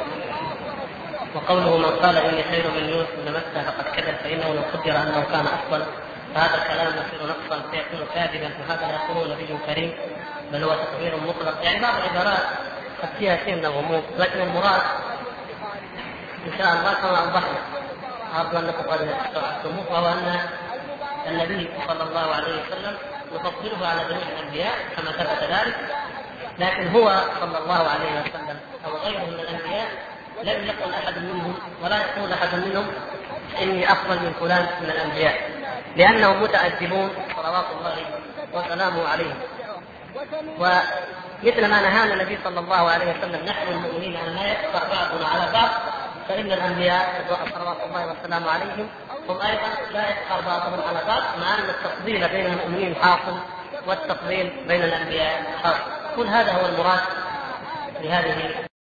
وقوله من قال إني خير من يونس بن مكه فقد كذب فإنه لو قدر أنه كان أفضل. فهذا الكلام يصير نقصا فيكون كاذبا وهذا لا يقوله نبي كريم بل هو تكبير مطلق. يعني بعض العبارات قد فيها شيء من الغموض لكن المراد إن شاء الله كما أوضحنا ارجو انكم قد استوعبتموه وهو أن النبي صلى الله عليه وسلم نفضله على جميع الأنبياء كما ثبت ذلك. لكن هو صلى الله عليه وسلم أو غيره من الأنبياء لم يقل أحد منهم ولا يقول أحد منهم إني أفضل من فلان من الأنبياء لأنهم متأدبون صلوات الله وسلامه عليهم. ومثل ما نهانا النبي صلى الله عليه وسلم نحن المؤمنين أن لا يكفر بعضنا على بعض فإن الأنبياء صلوات الله وسلامه عليهم هم أيضا لا يسخر بعضهم على بعض مع أن التفضيل بين المؤمنين حاصل. والتفضيل بين الأنبياء. حاصل كل هذا هو المراد بهذه